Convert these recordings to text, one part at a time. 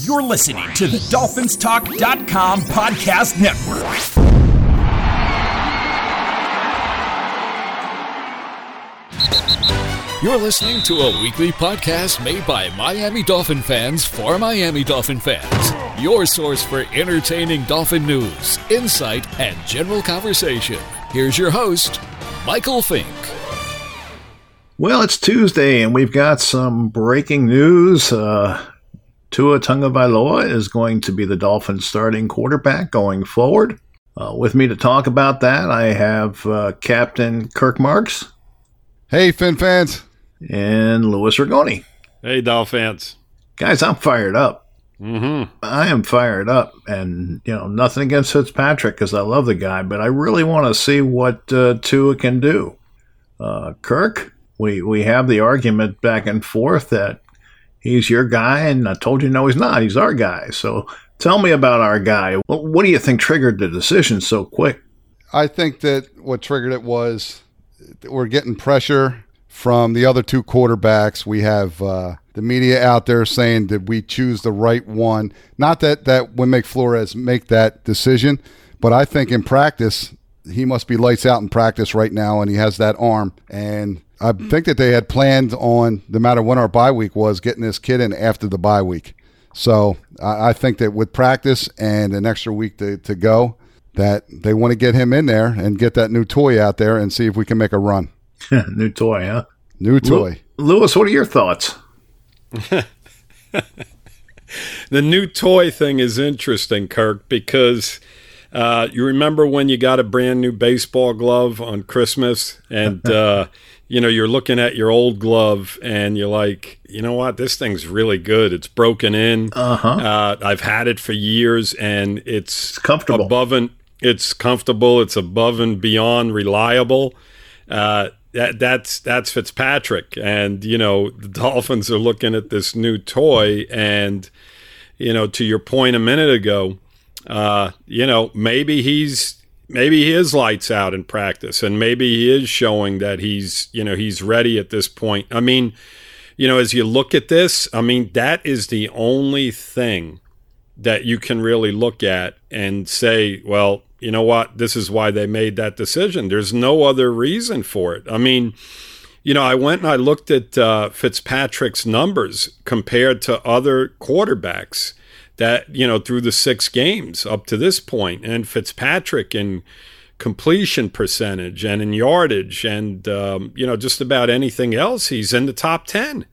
You're listening to the DolphinsTalk.com podcast network. You're listening to a weekly podcast made by Miami Dolphin fans for Miami Dolphin fans. Your source for entertaining Dolphin news, insight, and general conversation. Here's your host, Michael Fink. Well, it's Tuesday, and we've got some breaking news. Uh, Tua Tagovailoa is going to be the Dolphins' starting quarterback going forward. Uh, with me to talk about that, I have uh, Captain Kirk Marks. Hey, Fin fans. And Louis Ragoni. Hey, Dolphins. Guys, I'm fired up. Mm-hmm. I am fired up, and you know nothing against Fitzpatrick because I love the guy, but I really want to see what uh, Tua can do. Uh, Kirk, we we have the argument back and forth that he's your guy, and I told you no, he's not. He's our guy. So tell me about our guy. What do you think triggered the decision so quick? I think that what triggered it was we're getting pressure from the other two quarterbacks. We have uh, the media out there saying that we choose the right one. Not that that would make Flores make that decision, but I think in practice he must be lights out in practice right now, and he has that arm. And I think that they had planned on, no matter when our bye week was, getting this kid in after the bye week. So I, I think that with practice and an extra week to, to go, that they want to get him in there and get that new toy out there and see if we can make a run. new toy, huh? New toy. Lewis, what are your thoughts? the new toy thing is interesting, Kirk, because uh, you remember when you got a brand new baseball glove on Christmas and uh, you know you're looking at your old glove and you're like, you know what, this thing's really good. It's broken in. Uh-huh. Uh, I've had it for years and it's, it's comfortable. Above and it's comfortable. It's above and beyond reliable. Uh, that that's that's Fitzpatrick, and you know the Dolphins are looking at this new toy, and you know to your point a minute ago, uh, you know maybe he's maybe he is lights out in practice, and maybe he is showing that he's you know he's ready at this point. I mean, you know, as you look at this, I mean that is the only thing that you can really look at and say, well, you know what? This is why they made that decision. There's no other reason for it. I mean, you know, I went and I looked at uh, Fitzpatrick's numbers compared to other quarterbacks that, you know, through the six games up to this point, and Fitzpatrick in completion percentage and in yardage and, um, you know, just about anything else, he's in the top 10.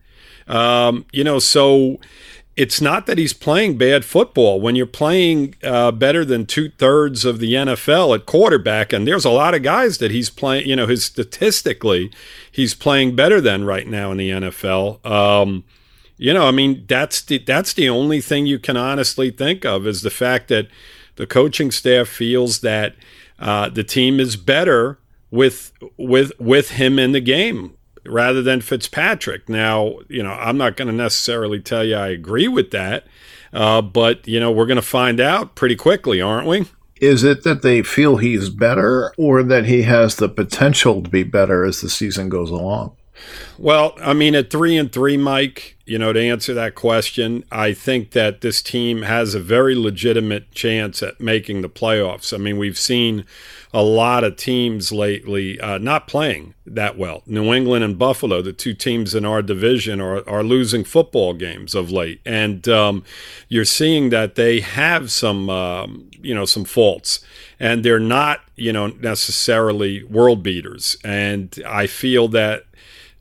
Um, you know, so it's not that he's playing bad football. When you're playing uh, better than two thirds of the NFL at quarterback, and there's a lot of guys that he's playing, you know, his statistically, he's playing better than right now in the NFL. Um, you know, I mean, that's the that's the only thing you can honestly think of is the fact that the coaching staff feels that uh, the team is better with with with him in the game rather than Fitzpatrick. Now, you know, I'm not going to necessarily tell you I agree with that, uh, but, you know, we're going to find out pretty quickly, aren't we? Is it that they feel he's better or that he has the potential to be better as the season goes along? Well, I mean, at three and three, Mike, you know, to answer that question, I think that this team has a very legitimate chance at making the playoffs. I mean, we've seen a lot of teams lately uh, not playing that well. New England and Buffalo, the two teams in our division, are, are losing football games of late, and um, you're seeing that they have some, um, you know, some faults, and they're not, you know, necessarily world beaters. And I feel that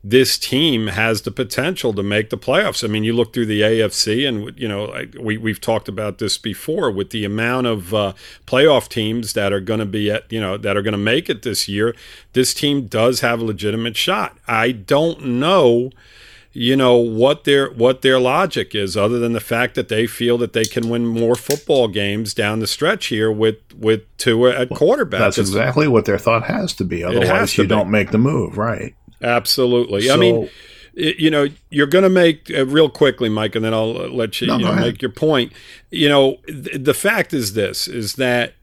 this team has the potential to make the playoffs. I mean, you look through the AFC, and you know we we've talked about this before with the amount of uh, playoff teams that are going to be at you know that are going to make it this year. This team does have a legitimate shot. I don't know, you know what their what their logic is, other than the fact that they feel that they can win more football games down the stretch here with with Tua at quarterback. That's exactly what their thought has to be. Otherwise, you be. don't make the move, right? Absolutely. So, I mean, you know, you're going to make uh, real quickly, Mike, and then I'll uh, let you, no, you know, make your point. You know, th- the fact is this: is that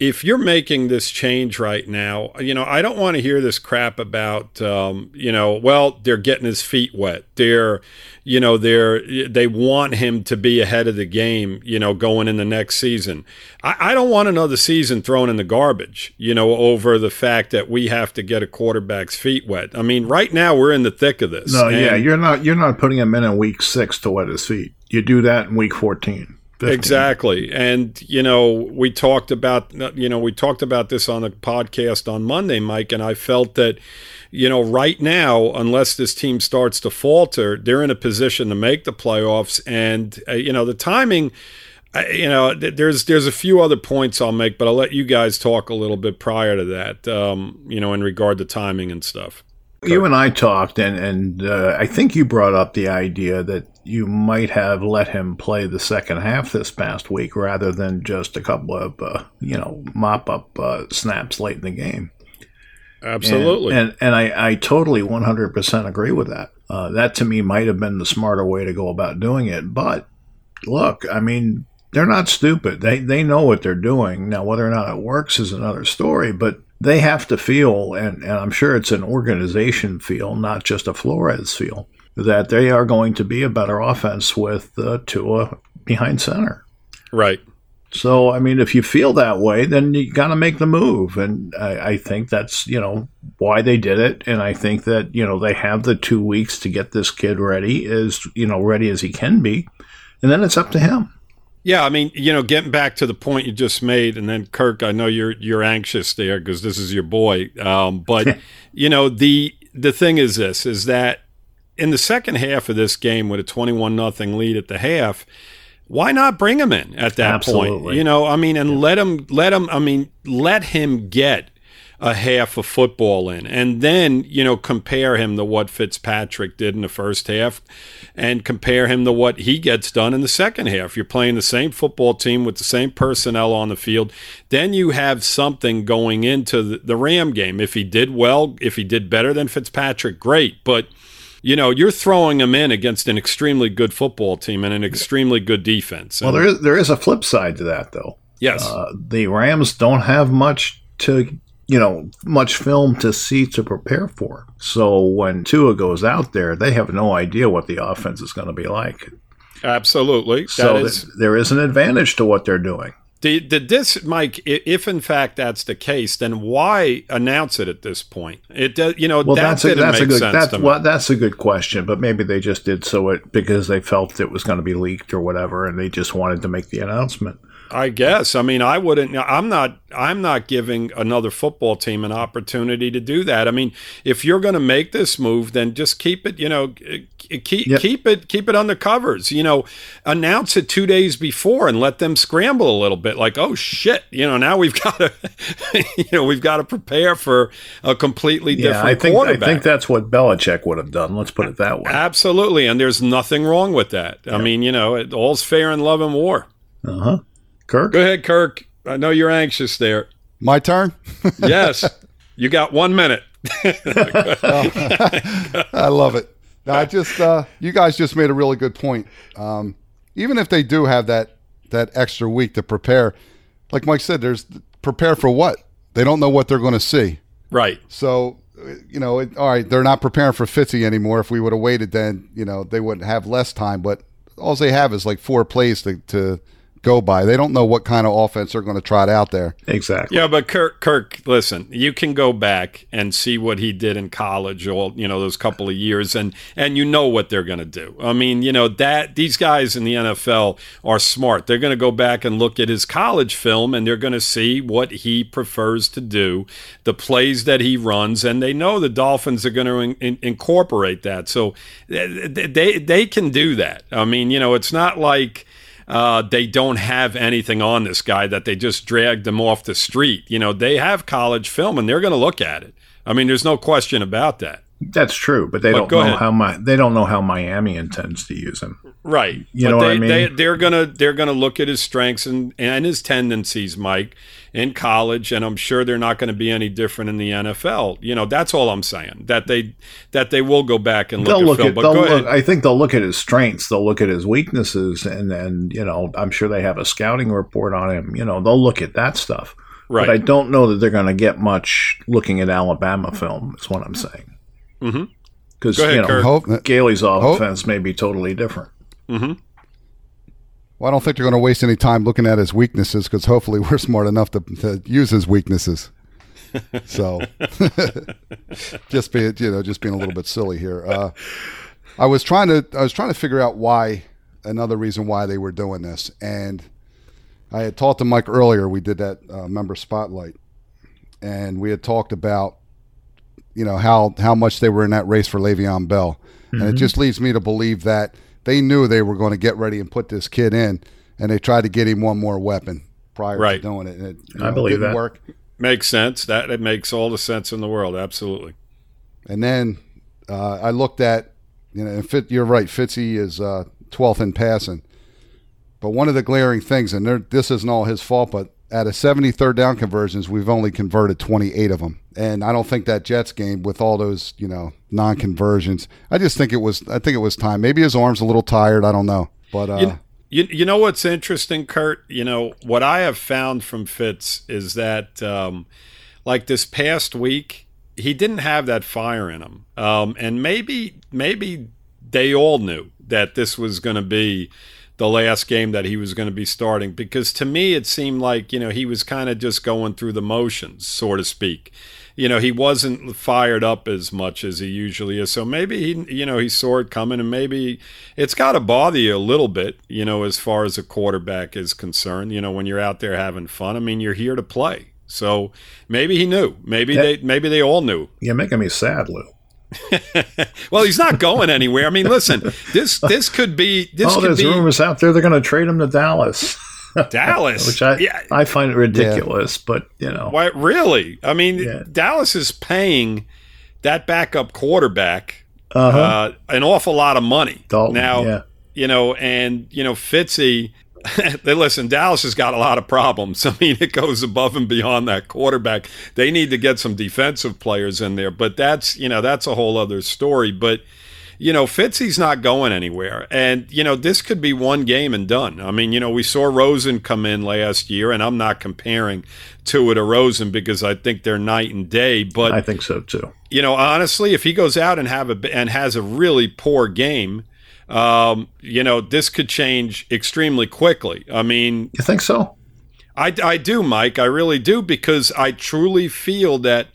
if you're making this change right now, you know, I don't want to hear this crap about, um, you know, well, they're getting his feet wet. They're, you know, they're they want him to be ahead of the game, you know, going in the next season. I, I don't want another season thrown in the garbage, you know, over the fact that we have to get a quarterback's feet wet. I mean, right now we're in the thick of this. No, yeah, you're not you're not putting him in in week six to wet his feet. You do that in week fourteen. 15. Exactly. And you know, we talked about you know, we talked about this on the podcast on Monday, Mike, and I felt that you know, right now, unless this team starts to falter, they're in a position to make the playoffs and uh, you know, the timing you know, there's there's a few other points I'll make, but I'll let you guys talk a little bit prior to that. Um, you know, in regard to timing and stuff. You and I talked, and and uh, I think you brought up the idea that you might have let him play the second half this past week rather than just a couple of uh, you know mop up uh, snaps late in the game. Absolutely, and and, and I, I totally 100% agree with that. Uh, that to me might have been the smarter way to go about doing it. But look, I mean, they're not stupid. They they know what they're doing. Now, whether or not it works is another story. But they have to feel, and, and I'm sure it's an organization feel, not just a Flores feel that they are going to be a better offense with uh, Tua behind center. Right. So, I mean, if you feel that way, then you got to make the move. And I, I, think that's, you know, why they did it. And I think that, you know, they have the two weeks to get this kid ready, as, you know, ready as he can be. And then it's up to him. Yeah, I mean, you know, getting back to the point you just made, and then Kirk, I know you're you're anxious there because this is your boy. Um, but you know, the the thing is this: is that in the second half of this game with a 21 nothing lead at the half, why not bring him in at that Absolutely. point? You know, I mean, and yeah. let him, let him, I mean, let him get a half of football in and then, you know, compare him to what Fitzpatrick did in the first half and compare him to what he gets done in the second half. You're playing the same football team with the same personnel on the field. Then you have something going into the, the Ram game. If he did well, if he did better than Fitzpatrick, great. But you know, you're throwing him in against an extremely good football team and an extremely good defense. well, there is there is a flip side to that, though. Yes, uh, the Rams don't have much to you know much film to see to prepare for. So when Tua goes out there, they have no idea what the offense is going to be like. Absolutely. So there is an advantage to what they're doing. Did, did this, Mike? If in fact that's the case, then why announce it at this point? It does, you know, well, that that's a, that's a good that's well, that's a good question. But maybe they just did so it because they felt it was going to be leaked or whatever, and they just wanted to make the announcement. I guess. I mean, I wouldn't. I'm not. I'm not giving another football team an opportunity to do that. I mean, if you're going to make this move, then just keep it. You know, keep yep. keep it keep it under covers. You know, announce it two days before and let them scramble a little bit. Like, oh shit, you know, now we've got to, you know, we've got to prepare for a completely yeah, different I think, quarterback. I think that's what Belichick would have done. Let's put it that way. Absolutely, and there's nothing wrong with that. Yep. I mean, you know, it, all's fair in love and war. Uh huh. Kirk? Go ahead, Kirk. I know you're anxious there. My turn? yes. You got one minute. I love it. I just, uh, you guys just made a really good point. Um, even if they do have that that extra week to prepare, like Mike said, there's prepare for what? They don't know what they're going to see. Right. So, you know, it, all right, they're not preparing for Fitzy anymore. If we would have waited, then you know they wouldn't have less time. But all they have is like four plays to, to go by. They don't know what kind of offense they're going to trot out there. Exactly. Yeah, but Kirk, Kirk, listen, you can go back and see what he did in college, all you know, those couple of years, and and you know what they're going to do. I mean, you know that these guys in the NFL are smart. They're going to go back and look at his college film, and they're going to see what he prefers to do, the plays that he runs, and they know the Dolphins are going to in, in, incorporate that. So eh, they they can do that. I mean, you know, it's not like uh, they don't have anything on this guy that they just dragged him off the street. You know, they have college film and they're going to look at it. I mean, there's no question about that. That's true, but they but don't know ahead. how my they don't know how Miami intends to use him. Right. You but know they, what I mean? They, they're gonna they're gonna look at his strengths and and his tendencies, Mike, in college, and I'm sure they're not going to be any different in the NFL. You know, that's all I'm saying. That they that they will go back and look they'll at look film. At, but go look, I think they'll look at his strengths. They'll look at his weaknesses, and and you know, I'm sure they have a scouting report on him. You know, they'll look at that stuff. Right. But I don't know that they're going to get much looking at Alabama film. Is what I'm saying. Mm-hmm. Because you know Kurt. Hope Gailey's offense may be totally different. Mm-hmm. Well, I don't think they're going to waste any time looking at his weaknesses because hopefully we're smart enough to, to use his weaknesses. So, just being you know just being a little bit silly here. Uh, I was trying to I was trying to figure out why another reason why they were doing this, and I had talked to Mike earlier. We did that uh, member spotlight, and we had talked about you know how how much they were in that race for Le'Veon Bell, and it just leads me to believe that they knew they were going to get ready and put this kid in, and they tried to get him one more weapon prior Right. to doing it. And it I know, believe didn't that. work. Makes sense. That it makes all the sense in the world. Absolutely. And then uh, I looked at, you know, and Fit, you're right. Fitzy is uh, 12th in passing. But one of the glaring things, and there- this isn't all his fault, but out of 70 third down conversions, we've only converted 28 of them. And I don't think that Jets game with all those, you know, non-conversions. I just think it was. I think it was time. Maybe his arm's a little tired. I don't know. But uh, You, you, you know what's interesting, Kurt? You know, what I have found from Fitz is that, um, like this past week, he didn't have that fire in him. Um, and maybe, maybe they all knew that this was going to be the last game that he was going to be starting because to me it seemed like you know he was kind of just going through the motions so to speak. You know he wasn't fired up as much as he usually is so maybe he you know he saw it coming and maybe it's got to bother you a little bit you know as far as a quarterback is concerned you know when you're out there having fun. I mean you're here to play so maybe he knew. Maybe they maybe they all knew. You're making me sad, Lou. well he's not going anywhere i mean listen this this could be this oh, could there's be rumors out there they're going to trade him to Dallas, dallas which I yeah I find it ridiculous. But you know, Why, really? I mean, Yeah. Dallas is paying that backup quarterback uh-huh. uh, an awful lot of money Dalton, now. yeah. You know, and you know, Fitzy. they listen. Dallas has got a lot of problems. I mean, it goes above and beyond that quarterback. They need to get some defensive players in there, but that's you know that's a whole other story. But you know, Fitzy's not going anywhere. And, you know, this could be one game and done. I mean, you know, we saw Rosen come in last year, and I'm not comparing Tua to Rosen because I think they're night and day. But, I think so too. you know, honestly, if he goes out and have a and has a really poor game, um, you know, this could change extremely quickly. I mean, You think so? I, I do, Mike. I really do because I truly feel that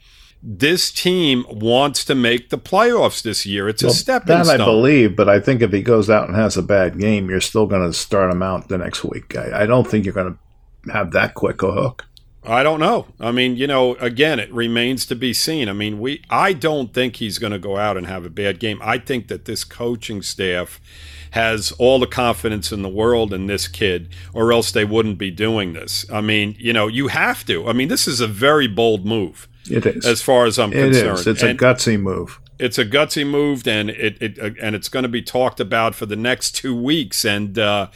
this team wants to make the playoffs this year. It's a step that I believe, but I think if he goes out and has a bad game, you're still going to start him out the next week. I, I don't think you're going to have that quick a hook. I don't know. I mean, you know, again, it remains to be seen. I mean, we I don't think he's going to go out and have a bad game. I think that this coaching staff has all the confidence in the world in this kid or else they wouldn't be doing this. I mean, you know, you have to. I mean, this is a very bold move It is. as far as I'm it concerned. is. It's And- a gutsy move. it's a gutsy move and it, it uh, and it's going to be talked about for the next two weeks and uh,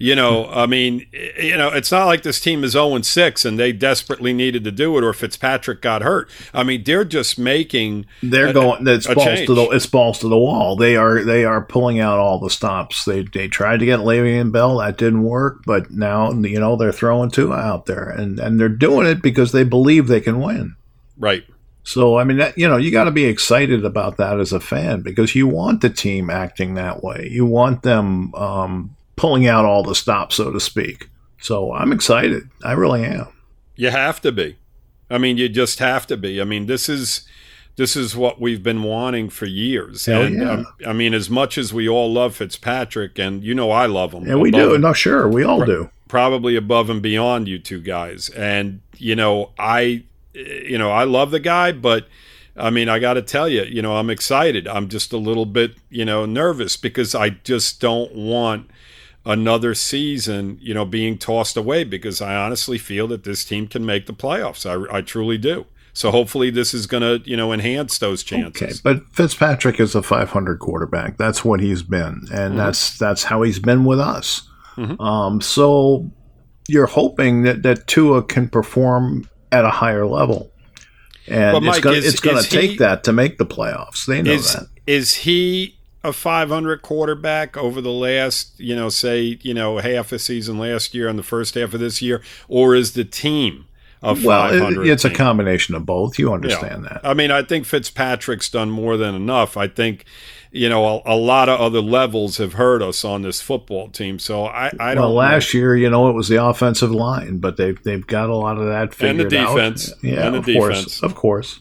you know i mean you know it's not like this team is 0 6 and they desperately needed to do it or fitzpatrick got hurt i mean they're just making They're a- going. It's balls change. to the. It's balls to the wall. They are. They are pulling out all the stops. They they tried to get Le'Veon Bell. That didn't work. But now you know they're throwing Tua out there, and and they're doing it because they believe they can win. right So I mean, that, you know, you got to be excited about that as a fan because you want the team acting that way. You want them um, pulling out all the stops, so to speak. So I'm excited. I really am. you have to be i mean you just have to be i mean this is this is what we've been wanting for years Hell and yeah. um, i mean as much as we all love fitzpatrick and you know i love him Yeah, we do. No, sure, we all do. probably above and beyond you two guys. And you know, I, you know, I love the guy, but I mean, I got to tell you, you know, I'm excited. I'm just a little bit, you know, nervous because I just don't want another season, you know, being tossed away because I honestly feel that this team can make the playoffs. I, I truly do. So hopefully this is going to, you know, enhance those chances. Okay, but Fitzpatrick is a 500 quarterback. That's what he's been, and that's that's how he's been with us. Mhm. Um, so you're hoping that that Tua can perform at a higher level, and it's Mike, going it's going to take he- that to make the playoffs. They know is that. is he a 500 quarterback over the last you know say you know half a season last year and the first half of this year or is the team of Well, 500. it, it's a combination of both. You know, understand that. I mean, I think Fitzpatrick's done more than enough. I think, you know, a, a lot of other levels have hurt us on this football team. So I, I don't. well, know. last year, you know, it was the offensive line, but they've they've got a lot of that figured And the out. defense. Yeah, And the of defense. course, of course.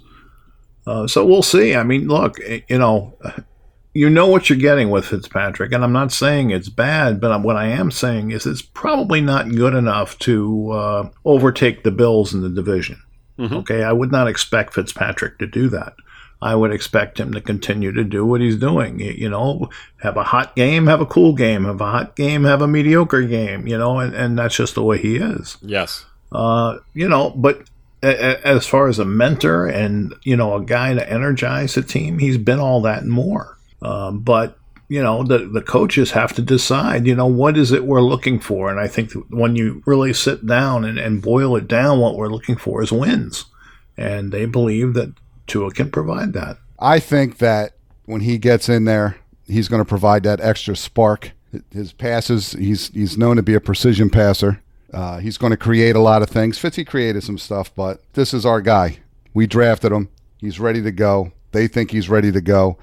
Uh, so we'll see. I mean, look, eh, you know, you know what you're getting with Fitzpatrick, and I'm not saying it's bad, but what I am saying is it's probably not good enough to uh, overtake the Bills in the division. Mm-hmm. Okay, I would not expect Fitzpatrick to do that. I would expect him to continue to do what he's doing. You know, have a hot game, have a cool game, have a hot game, have a mediocre game. You know, and, and that's just the way he is. Yes. Uh, you know, but a- a- as far as a mentor and you know a guy to energize the team, he's been all that and more. Um, but you know the the coaches have to decide. You know what is it we're looking for, and I think when you really sit down and, and boil it down, what we're looking for is wins, and they believe that Tua can provide that. I think that when he gets in there, he's going to provide that extra spark. His passes, he's he's known to be a precision passer. Uh, he's going to create a lot of things. Fitzy created some stuff, but this is our guy. We drafted him. He's ready to go. They think he's ready to go.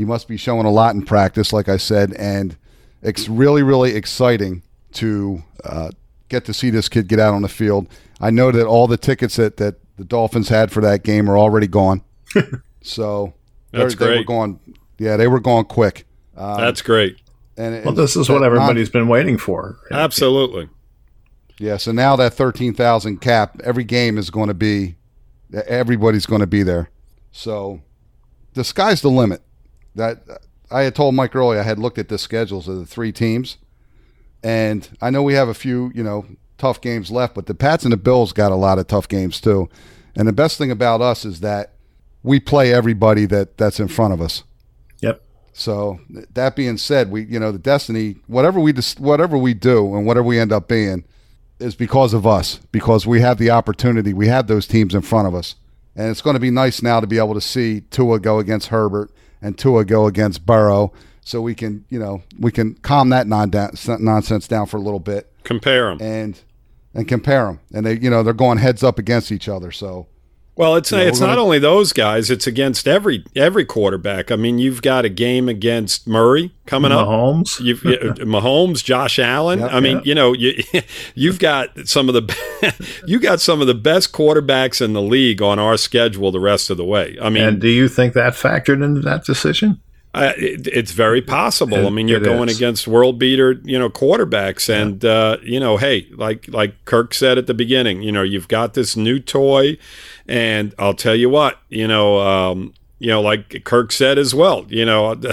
He must be showing a lot in practice, like I said, and it's really, really exciting to uh, get to see this kid get out on the field. I know that all the tickets that, that the Dolphins had for that game are already gone. so they're- That's they were great. going, yeah, they were going quick. Um, That's great. and Well, this is what everybody's been waiting for. Absolutely. Yeah, so now that 13,000 cap, every game is going to be, everybody's going to be there. So the sky's the limit. That I had told Mike earlier, I had looked at the schedules of the three teams, and I know we have a few, you know, tough games left, but the Pats and the Bills got a lot of tough games too. And the best thing about us is that we play everybody that that's in front of us. Yep. So that being said, we you know the destiny whatever we dis- whatever we do and whatever we end up being is because of us because we have the opportunity. We have those teams in front of us, and it's going to be nice now to be able to see Tua go against Herbert and Tua go against Burrow, so we can you know we can calm that non- nonsense down for a little bit Compare them. and and compare them. And they you know they're going heads up against each other. So Well, it's know, it's not gonna- only those guys; it's against every every quarterback. I mean, you've got a game against Murray coming up. Mahomes. You've yeah, Mahomes, Josh Allen. Yep, I mean, yep. you know, you you've got some of the you got some of the best quarterbacks in the league on our schedule the rest of the way. I mean, And do you think that factored into that decision? uh, it, it's very possible. It- I mean, you're going is. against world beater, you know, quarterbacks, and uh, you know, hey, like like Kirk said at the beginning, you know, you've got this new toy, and I'll tell you what, you know, um, you know, like Kirk said as well, you know.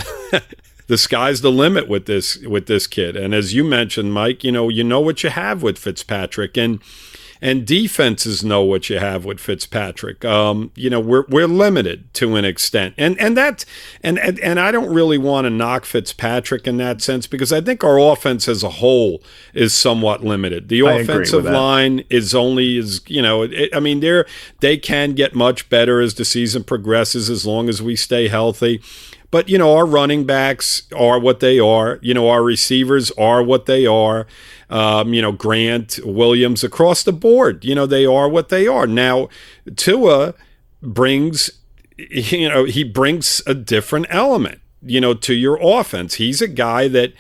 The sky's the limit with this with this kid, and as you mentioned, Mike, you know you know what you have with Fitzpatrick, and and defenses know what you have with Fitzpatrick. Um, you know, we're we're limited to an extent, and and that and and, and I don't really want to knock Fitzpatrick in that sense because I think our offense as a whole is somewhat limited. The I offensive line is only is you know, it, I mean, they're they can get much better as the season progresses as long as we stay healthy. But you know, our running backs are what they are. You know, our receivers are what they are. Um, you know, Grant, Williams, across the board. You know, they are what they are. Now, Tua brings, you know, he brings a different element. You know, to your offense. He's a guy that,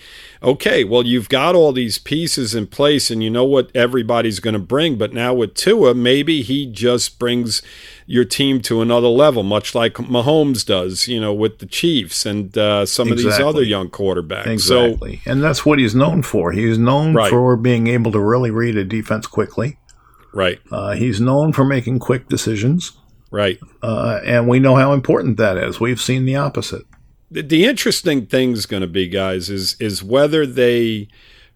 okay, well, you've got all these pieces in place, and you know what everybody's going to bring. But now with Tua, maybe he just brings your team to another level, much like Mahomes does, you know, with the Chiefs and uh, some of these other young quarterbacks. So, Exactly. and that's what he's known for. He's known Right. for being able to really read a defense quickly. right, Uh, he's known for making quick decisions. right. Uh, and we know how important that is. We've seen the opposite. The, interesting thing's going to be, guys, is is whether they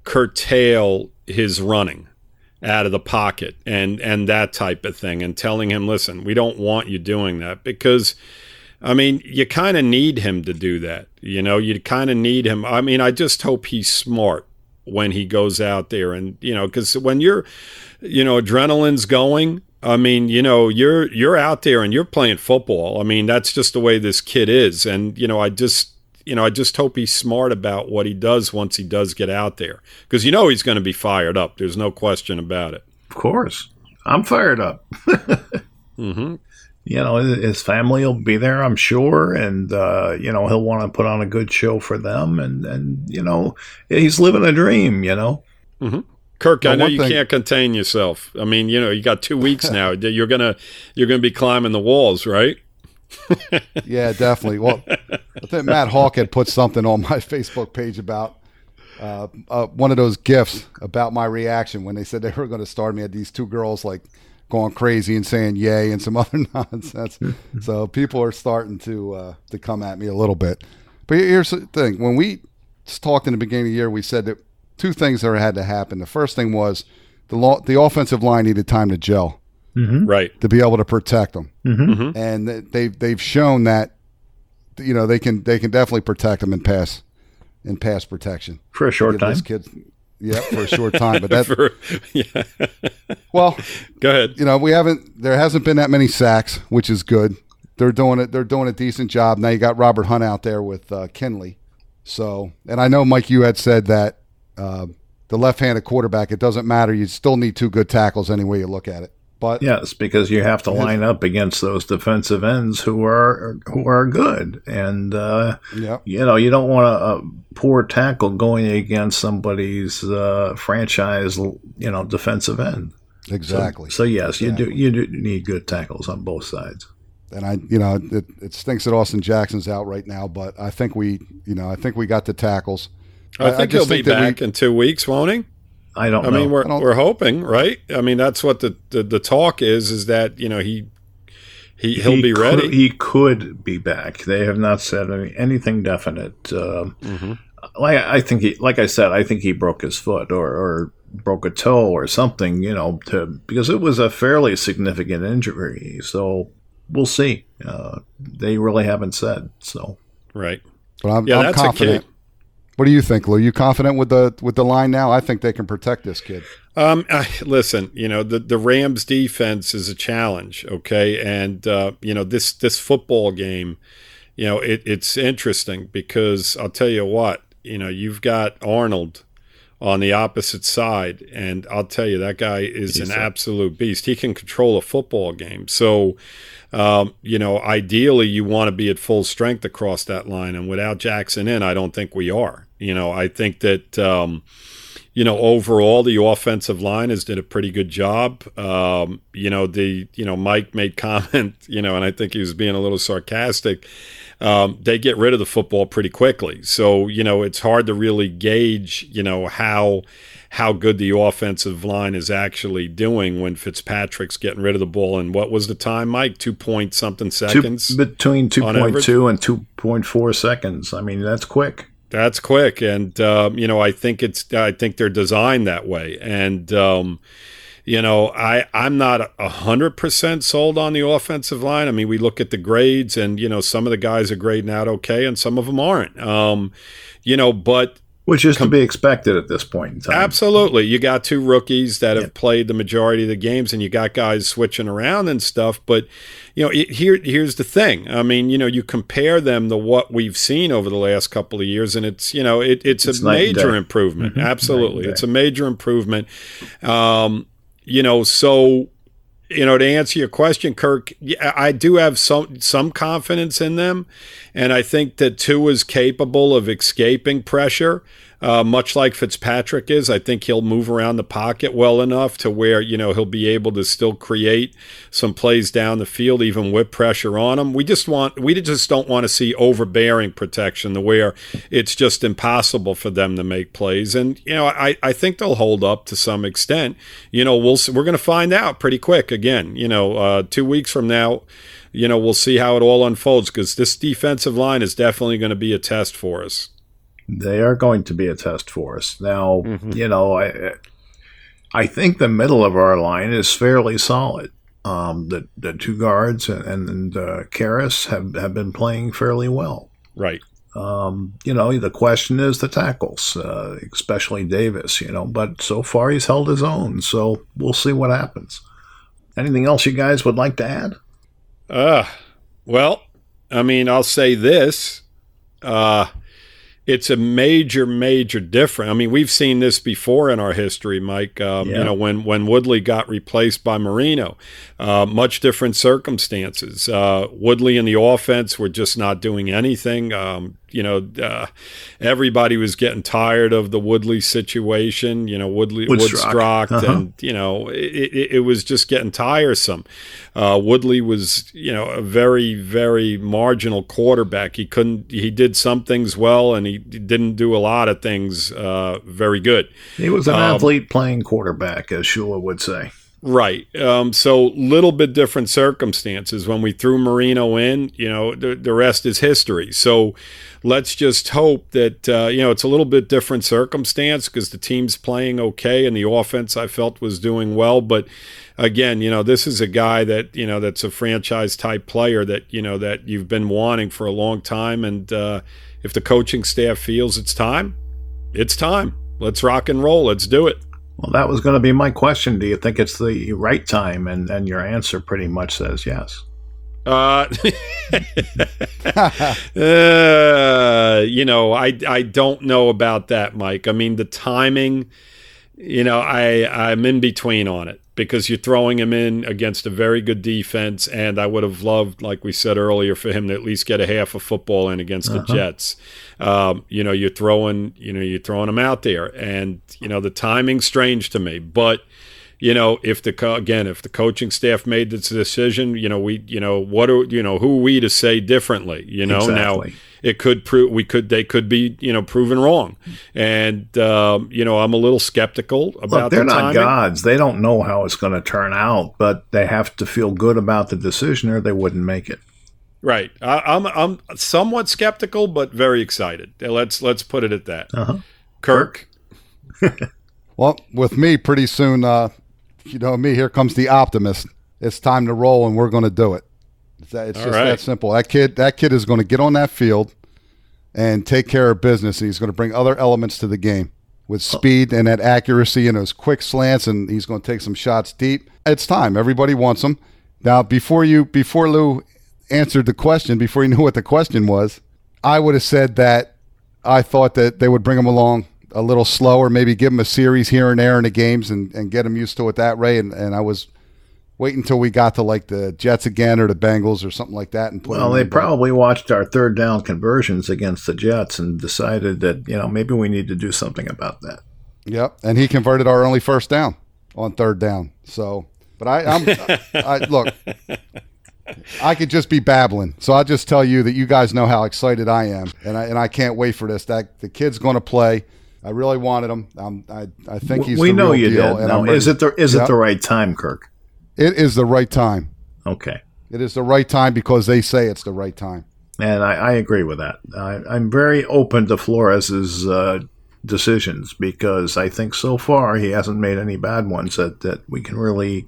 curtail his running out of the pocket and and that type of thing, and telling him, listen, we don't want you doing that because. I mean, you kind of need him to do that. You know, you kind of need him. I mean, I just hope he's smart when he goes out there and, you know, cuz when you're you know, adrenaline's going, I mean, you know, you're you're out there and you're playing football. I mean, that's just the way this kid is and, you know, I just you know, I just hope he's smart about what he does once he does get out there. Cuz you know he's going to be fired up. There's no question about it. Of course. I'm fired up. Mm-hmm. You know, his family will be there, I'm sure, and uh, you know he'll want to put on a good show for them, and and you know he's living a dream. You know. Kirk, I know you thing- can't contain yourself. I mean, you know, you got two weeks now. You're gonna you're gonna be climbing the walls, right? Yeah, definitely. Well, I think Matt Hawk had put something on my Facebook page about uh, uh, one of those gifs about my reaction when they said they were going to start me. Had these two girls like going crazy and saying "yay" and some other nonsense. so people are starting to uh, to come at me a little bit. But here's the thing: when we talked in the beginning of the year, we said that two things that had to happen. The first thing was the law, the offensive line needed time to gel mm-hmm. Right. to be able to protect them, mm-hmm. Mm-hmm. and they've they've shown that you know they can they can definitely protect them in pass in pass protection. For a short time. this kid, yeah, for a short time. But that For- yeah. well, Go ahead. you know, we haven't there hasn't been that many sacks, which is good. They're doing it. They're doing a decent job. Now you got Robert Hunt out there with uh, Kindley. So, and I know Mike, you had said that uh, the left-handed quarterback. It doesn't matter. You still need two good tackles any way you look at it. But Yes, because you have to line up against those defensive ends who are who are good, and uh, yeah, you know you don't want a, a poor tackle going against somebody's uh, franchise, you know, defensive end. exactly. So yes, you do you do need good tackles on both sides. and I, you know, it, it stinks that Austin Jackson's out right now, but I think we, you know, I think we got the tackles. I think he'll be that we- back in two weeks, won't he? I don't I know. mean, we're I don't- we're hoping, right? I mean, that's what the, the, the talk is. Is that you know he he he'll He be could- ready. he could be back. They have not said any, anything definite. Um, Mm-hmm. Like I think he, like I said, I think he broke his foot or, or broke a toe or something. You know, to because it was a fairly significant injury. So we'll see. Uh, they really haven't said. So right. But I'm, Yeah, I'm that's confident. a key. What do you think, Lou? You confident with the with the line now? I think they can protect this kid. Um, I, listen, you know the the Rams defense is a challenge, okay, and uh, you know this this football game, you know it, it's interesting because I'll tell you what, you know you've got Aaron Donald on the opposite side, and I'll tell you that guy is an absolute beast. He can control a football game, so. Um, you know, ideally, you want to be at full strength across that line, and without Jackson in, I don't think we are. You know, I think that um, you know, overall, the offensive line has did a pretty good job. Um, you know, the you know Mike made comment, you know, and I think he was being a little sarcastic. Um, they get rid of the football pretty quickly, so you know it's hard to really gauge, you know, how how good the offensive line is actually doing when Fitzpatrick's getting rid of the ball. And what was the time, Mike? Two point something seconds. between two point two and two point four seconds. I mean, that's quick. That's quick, and um, you know I think it's I think they're designed that way, and um, you know I I'm not hundred percent sold on the offensive line. I mean, we look at the grades, and you know some of the guys are grading out okay, and some of them aren't. Um, you know, but Which is to be expected at this point in time. Absolutely. You got two rookies that have played the majority of the games and you got guys switching around and stuff, but you know, it, here here's the thing. I mean, you know, you compare them to what we've seen over the last couple of years and it's, you know, it, it's, It's a major improvement. Absolutely. It's a major improvement. Um, you know, so you know, to answer your question, Kirk, I do have some some confidence in them, and I think that Tua is capable of escaping pressure, uh, much like Fitzpatrick is. I think he'll move around the pocket well enough to where you know he'll be able to still create some plays down the field, even with pressure on him. We just want we just don't want to see overbearing protection to where it's just impossible for them to make plays. And you know, I I think they'll hold up to some extent. You know, we'll we're going to find out pretty quick again. You know, uh, two weeks from now. You know, we'll see how it all unfolds because this defensive line is definitely going to be a test for us. They are going to be a test for us. Now, Mm-hmm. you know, I I think the middle of our line is fairly solid. Um, the the two guards and and uh, Karras have have been playing fairly well. Right. Um, you know, the question is the tackles, uh, especially Davis. You know, but so far he's held his own. So we'll see what happens. Anything else you guys would like to add? Uh, well, I mean, I'll say this. Uh, it's a major, major difference. I mean, we've seen this before in our history, Mike. Um, Yeah. You know, when when Woodley got replaced by Marino, uh, much different circumstances. Uh, Woodley and the offense were just not doing anything. Um, you know, uh, everybody was getting tired of the Woodley situation. You know, Woodley Woodstock. Woodstock, Uh-huh. and you know, it, it, it was just getting tiresome. Uh, Woodley was, you know, a very, very marginal quarterback. He couldn't. He did some things well, and he didn't do a lot of things uh, very good. He was an Um, athlete playing quarterback, as Shula would say. Right. Um, so little bit different circumstances. When we threw Marino in, you know, the, the rest is history. So let's just hope that, uh, you know, it's a little bit different circumstance because the team's playing okay and the offense I felt was doing well. But again, you know, this is a guy that, you know, that's a franchise type player that, you know, that you've been wanting for a long time. And uh, if the coaching staff feels it's time, it's time. Let's rock and roll. Let's do it. Well, that was going to be my question. Do you think it's the right time? And, and your answer pretty much says yes. Uh, uh, you know, I I don't know about that, Mike. I mean, the timing, you know, I I'm in between on it because you're throwing him in against a very good defense, and I would have loved, like we said earlier, for him to at least get a half a football in against the Jets. Um, you know, you're throwing, you know, you're throwing him out there, and you know, the timing's strange to me, but you know, if the co- again, if the coaching staff made this decision, you know, we, you know, what are, you know, who are we to say differently? You know, Exactly. now it could prove we could they could be you know proven wrong, and um, you know, I'm a little skeptical about Look, they're the not gods. They don't know how it's going to turn out, but they have to feel good about the decision or they wouldn't make it. Right. I, I'm I'm somewhat skeptical, but very excited. Let's let's put it at that. Uh-huh. Kirk. Well, with me, pretty soon, uh, you know me, here comes the optimist. It's time to roll, and we're going to do it. It's, that, it's just right. that simple. That kid, that kid is going to get on that field and take care of business, and he's going to bring other elements to the game with speed and that accuracy and those quick slants, and he's going to take some shots deep. It's time. Everybody wants him. Now, before you, before Lou answered the question, before he knew what the question was, I would have said that I thought that they would bring him along a little slower, maybe give him a series here and there in the games and, and get him used to it that way. And, and I was waiting until we got to like the Jets again or the Bengals or something like that. And put Well, they probably watched our third down conversions against the Jets and decided that, you know, maybe we need to do something about that. Yep, and he converted our only first down on third down. So, but I, I'm, I look, I could just be babbling. So I'll just tell you that you guys know how excited I am, and I and I can't wait for this. That the kid's going to play. I really wanted him. Um, I I think he's we the know you deal. did. and Now, is it the is Yep. it the right time, Kirk? It is the right time. Okay. It is the right time because they say it's the right time. And I, I agree with that. I, I'm very open to Flores's uh, decisions because I think so far he hasn't made any bad ones that, that we can really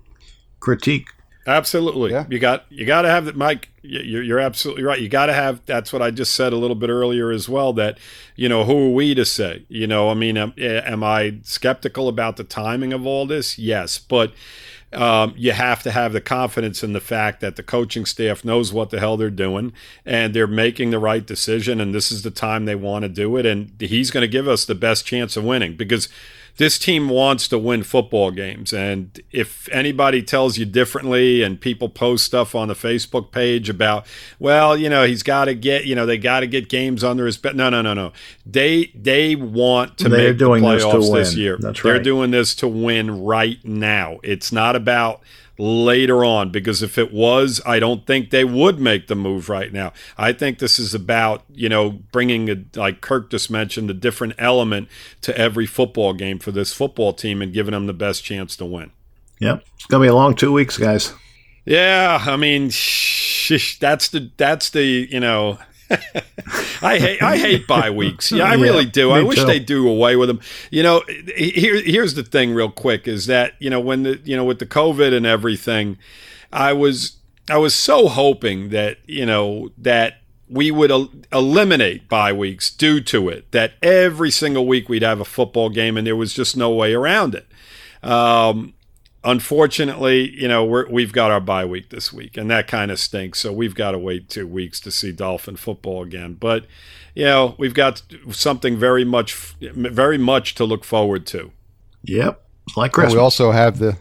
critique. Absolutely. Yeah. You got you got to have that, Mike. You're, you're absolutely right. You got to have. That's what I just said a little bit earlier as well. That you know, who are we to say? You know, I mean, am, am I skeptical about the timing of all this? Yes, but um, you have to have the confidence in the fact that the coaching staff knows what the hell they're doing and they're making the right decision. And this is the time they want to do it. And he's going to give us the best chance of winning because this team wants to win football games. And if anybody tells you differently and people post stuff on the Facebook page about, well, you know, he's got to get, you know, they got to get games under his belt. No, no, no, no. They they want to They're make doing the this playoffs this, win. year. That's They're right. doing this to win right now. It's not about later on because if it was, I don't think they would make the move right now. I think this is about, you know, bringing a, like Kirk just mentioned, a different element to every football game for this football team and giving them the best chance to win. Yep. It's going to be a long two weeks, guys. Yeah, I mean, sh- that's the that's the you know, I hate I hate bye weeks. Yeah, I Yeah, really do. I wish too. they do away with them. You know, here here's the thing, real quick, is that you know when the you know with the COVID and everything, I was I was so hoping that you know that we would el- eliminate bye weeks due to it. That every single week we'd have a football game, and there was just no way around it. Um, unfortunately, you know, we're, we've got our bye week this week, and that kind of stinks. So we've got to wait two weeks to see Dolphin football again. But you know, we've got something very much, very much to look forward to. Yep, it's like Christmas. Well, we also have the.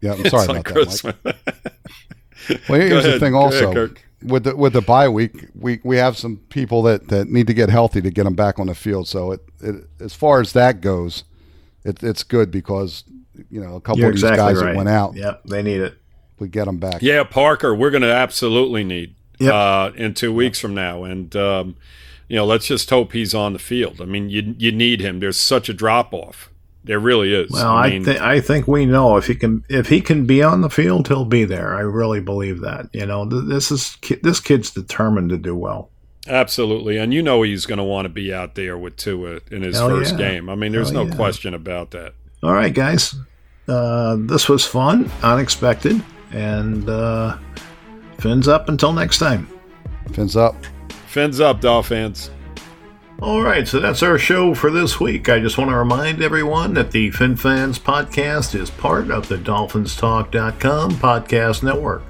Yeah, I'm sorry about like that. Mike. well, here's the thing. Also, ahead, with the with the bye week, we, we have some people that, that need to get healthy to get them back on the field. So it, it as far as that goes, it, it's good because you know a couple You're of these exactly guys right. that went out. Yep, they need it. We get them back. Yeah, Parker, we're going to absolutely need yep. uh, in two weeks yep. from now, and um, you know, let's just hope he's on the field. I mean, you you need him. There's such a drop off. There really is. Well, I, mean, I, th- I think we know if he can if he can be on the field, he'll be there. I really believe that. You know, this is this kid's determined to do well. Absolutely, and you know he's going to want to be out there with Tua in his Hell first yeah. game. I mean, there's Hell no yeah. question about that. All right, guys, uh, this was fun, unexpected, and uh, fins up until next time. Fins up. Fins up, Dolphins. All right, so that's our show for this week. I just want to remind everyone that the FinFans podcast is part of the DolphinsTalk.com podcast network.